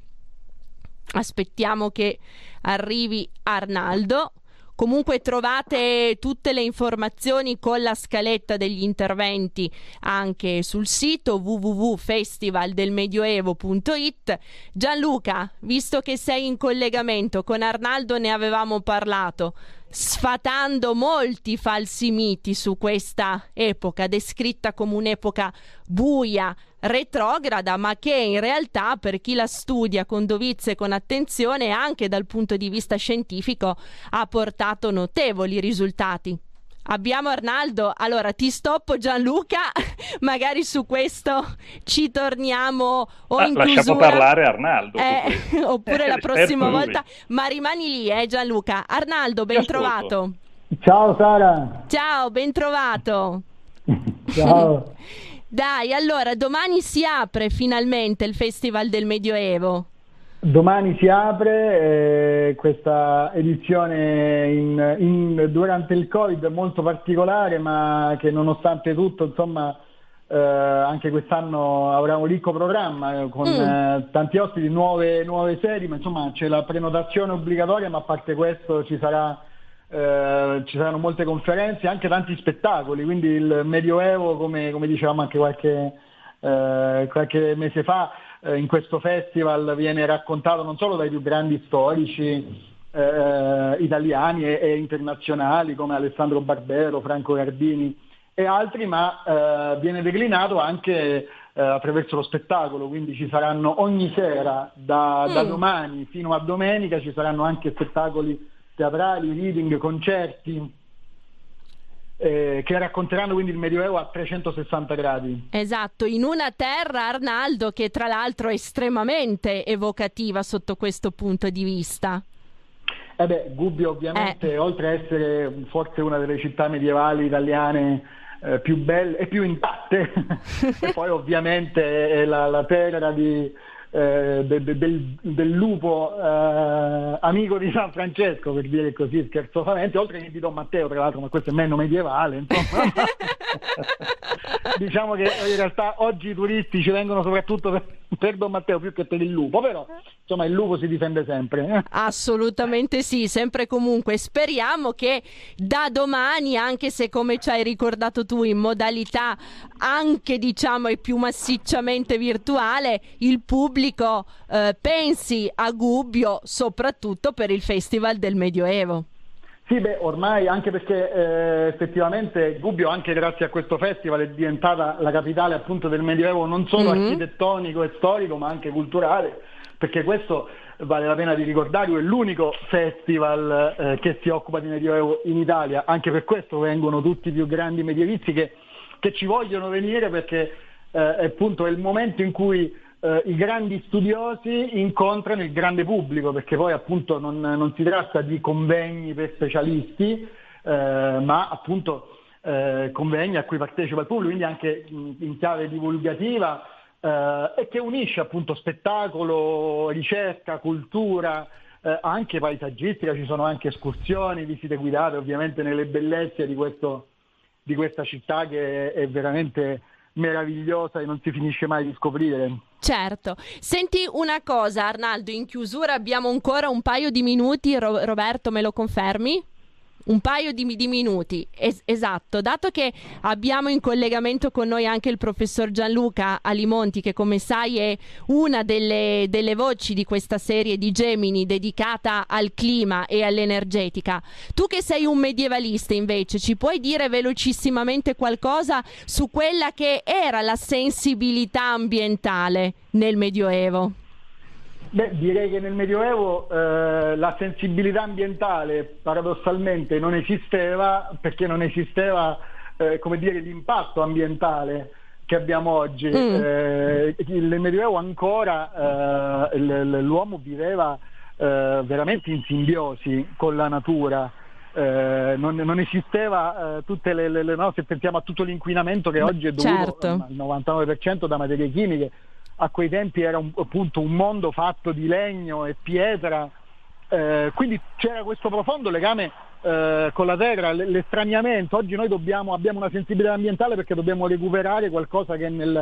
Aspettiamo che arrivi Arnaldo. Comunque trovate tutte le informazioni con la scaletta degli interventi anche sul sito www.festivaldelmedioevo.it. Gianluca, visto che sei in collegamento con Arnaldo, ne avevamo parlato sfatando molti falsi miti su questa epoca, descritta come un'epoca buia, retrograda, ma che in realtà per chi la studia con dovizia e con attenzione, anche dal punto di vista scientifico, ha portato notevoli risultati. Abbiamo Arnaldo, allora ti stoppo Gianluca, magari su questo ci torniamo o ah, in lasciamo chiusura. parlare Arnaldo. Eh, oppure la prossima volta, ma rimani lì eh Gianluca. Arnaldo, ben trovato. Ciao Sara. Ciao, ben trovato. Ciao. Dai, allora domani si apre finalmente il Festival del Medioevo. Domani si apre eh, questa edizione in, in, durante il Covid molto particolare, ma che nonostante tutto, insomma, eh, anche quest'anno avrà un ricco programma con mm. eh, tanti ospiti, nuove, nuove, serie, ma insomma c'è la prenotazione obbligatoria, ma a parte questo ci, sarà, eh, ci saranno molte conferenze, anche tanti spettacoli, quindi il Medioevo, come, come dicevamo anche qualche, eh, qualche mese fa, eh, in questo festival viene raccontato non solo dai più grandi storici eh, italiani e, e, internazionali come Alessandro Barbero, Franco Gardini e altri, ma eh, viene declinato anche eh, attraverso lo spettacolo, quindi ci saranno ogni sera da, mm. da domani fino a domenica ci saranno anche spettacoli teatrali, reading, concerti eh, che racconteranno quindi il Medioevo a 360 gradi. Esatto, in una terra, Arnaldo, che tra l'altro è estremamente evocativa sotto questo punto di vista. Eh beh, Gubbio ovviamente, eh. oltre a essere forse una delle città medievali italiane eh, più belle e più intatte, e poi ovviamente è la, la terra di, eh, de, de, del, del, lupo eh, amico di San Francesco, per dire così scherzosamente, oltre che di Don Matteo, tra l'altro, ma questo è meno medievale, insomma. diciamo che in realtà oggi i turisti ci vengono soprattutto per, per Don Matteo più che per il lupo, però insomma il lupo si difende sempre. Eh? Assolutamente sì, sempre comunque. Speriamo che da domani, anche se come ci hai ricordato tu in modalità anche diciamo più massicciamente virtuale, il pubblico eh, pensi a Gubbio soprattutto per il Festival del Medioevo. Sì, beh, ormai anche perché eh, effettivamente Gubbio, anche grazie a questo festival, è diventata la capitale appunto del Medioevo non solo mm-hmm. architettonico e storico, ma anche culturale, perché questo vale la pena di ricordare, è l'unico festival eh, che si occupa di Medioevo in Italia, anche per questo vengono tutti i più grandi medievizi che, che ci vogliono venire perché eh, è appunto il momento in cui eh, i grandi studiosi incontrano il grande pubblico, perché poi appunto non, non si tratta di convegni per specialisti, eh, ma appunto eh, convegni a cui partecipa il pubblico, quindi anche in, in chiave divulgativa eh, e che unisce appunto spettacolo, ricerca, cultura, eh, anche paesaggistica, ci sono anche escursioni, visite guidate ovviamente nelle bellezze di, questo, di questa città che è veramente meravigliosa e non si finisce mai di scoprire. Certo. Senti una cosa, Arnaldo, in chiusura abbiamo ancora un paio di minuti. Ro- Roberto, me lo confermi? Un paio di, di minuti. Es- esatto, dato che abbiamo in collegamento con noi anche il professor Gianluca Alimonti, che come sai è una delle, delle voci di questa serie di Gemini dedicata al clima e all'energetica. Tu che sei un medievalista invece, ci puoi dire velocissimamente qualcosa su quella che era la sensibilità ambientale nel Medioevo? Beh, direi che nel Medioevo eh, la sensibilità ambientale paradossalmente non esisteva perché non esisteva eh, come dire, l'impatto ambientale che abbiamo oggi. Mm. Eh, nel Medioevo ancora eh, l'uomo viveva eh, veramente in simbiosi con la natura. Eh, non, non, esisteva tutte le, le, le no, se pensiamo a tutto l'inquinamento che oggi è dovuto certo. al 99% da materie chimiche a quei tempi era un, appunto un mondo fatto di legno e pietra, eh, quindi c'era questo profondo legame eh, con la terra, l'estraniamento. Oggi noi dobbiamo, abbiamo una sensibilità ambientale perché dobbiamo recuperare qualcosa che nel,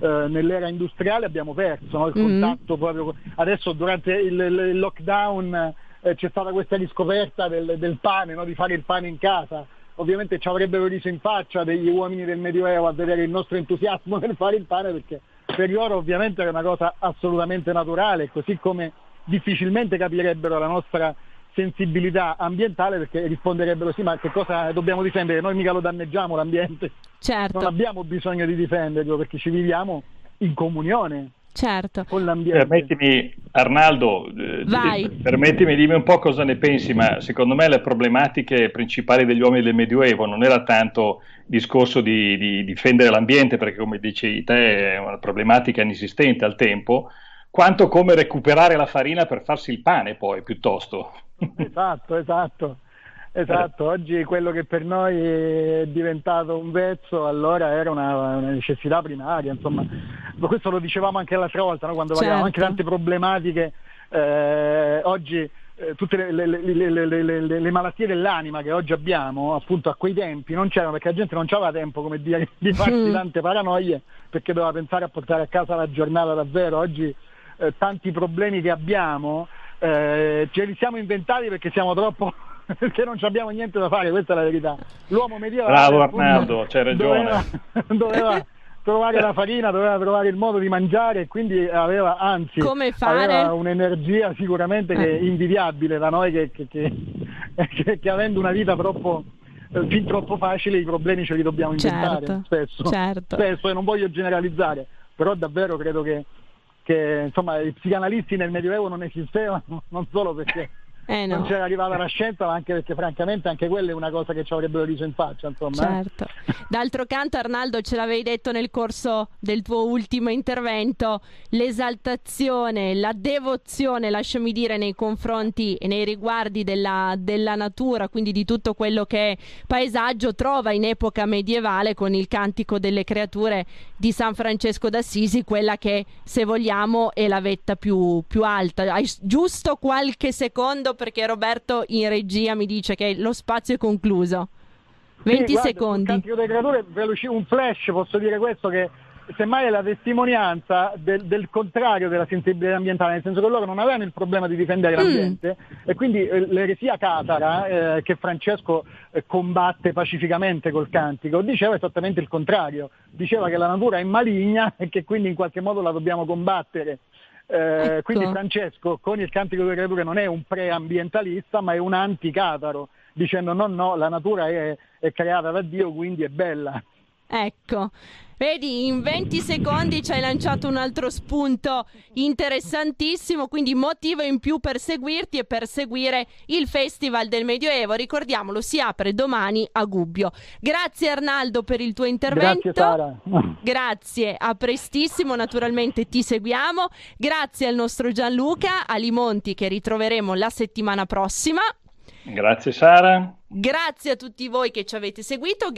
eh, nell'era industriale abbiamo perso, no? il mm-hmm. contatto proprio. Adesso durante il, il lockdown eh, c'è stata questa riscoperta del, del pane, no? di fare il pane in casa ovviamente ci avrebbero riso in faccia degli uomini del Medioevo a vedere il nostro entusiasmo nel fare il pane perché per loro ovviamente è una cosa assolutamente naturale, così come difficilmente capirebbero la nostra sensibilità ambientale perché risponderebbero sì ma che cosa dobbiamo difendere? Noi mica lo danneggiamo l'ambiente, certo. non abbiamo bisogno di difenderlo perché ci viviamo in comunione certo. con l'ambiente. Permettimi, Arnaldo, eh, permettimi, dimmi un po' cosa ne pensi, ma secondo me le problematiche principali degli uomini del Medioevo non era tanto il discorso di, di difendere l'ambiente, perché come dicevi te è una problematica inesistente al tempo, quanto come recuperare la farina per farsi il pane poi piuttosto. Esatto, esatto. Esatto, oggi quello che per noi è diventato un vezzo allora era una, una necessità primaria, insomma, questo lo dicevamo anche l'altra volta, no? quando certo. anche tante problematiche, eh, oggi eh, tutte le, le, le, le, malattie dell'anima che oggi abbiamo, appunto a quei tempi non c'erano perché la gente non aveva tempo come dire, di farsi mm. tante paranoie perché doveva pensare a portare a casa la giornata davvero, oggi eh, tanti problemi che abbiamo eh, ce li siamo inventati perché siamo troppo perché non abbiamo niente da fare, questa è la verità. L'uomo medievale Bravo Arnaldo, c'hai ragione. Doveva, doveva trovare la farina, doveva trovare il modo di mangiare e quindi aveva, anzi, aveva un'energia sicuramente che è invidiabile da noi che, che, che, che avendo una vita troppo eh, fin troppo facile i problemi ce li dobbiamo inventare certo, spesso, certo. spesso e non voglio generalizzare, però davvero credo che, che insomma, i psicanalisti nel Medioevo non esistevano, non solo perché eh no. non c'era arrivata la scienza, ma anche perché francamente anche quella è una cosa che ci avrebbero riso in faccia. Insomma, eh. certo. Eh. D'altro canto, Arnaldo, ce l'avevi detto nel corso del tuo ultimo intervento, l'esaltazione, la devozione, lasciami dire, nei confronti e nei riguardi della, della natura, quindi di tutto quello che è paesaggio, trova in epoca medievale con il cantico delle creature di San Francesco d'Assisi quella che, se vogliamo, è la vetta più, più alta. Hai giusto qualche secondo perché Roberto in regia mi dice che lo spazio è concluso. 20 sì, guarda, secondi. Delle creature, veloci- un flash, posso dire questo che semmai è la testimonianza del, del, contrario della sensibilità ambientale, nel senso che loro non avevano il problema di difendere mm. l'ambiente e quindi eh, l'eresia catara eh, che Francesco eh, combatte pacificamente col cantico diceva esattamente il contrario, diceva che la natura è maligna e che quindi in qualche modo la dobbiamo combattere. Eh, ecco. Quindi Francesco con il cantico delle creature non è un preambientalista ma è un anticataro, dicendo no no, la natura è, è creata da Dio quindi è bella. Ecco, vedi, in 20 secondi ci hai lanciato un altro spunto interessantissimo, quindi motivo in più per seguirti e per seguire il Festival del Medioevo. Ricordiamolo, si apre domani a Gubbio. Grazie Arnaldo per il tuo intervento. Grazie Sara. Grazie, a prestissimo, naturalmente ti seguiamo. Grazie al nostro Gianluca Alimonti che ritroveremo la settimana prossima. Grazie Sara. Grazie a tutti voi che ci avete seguito.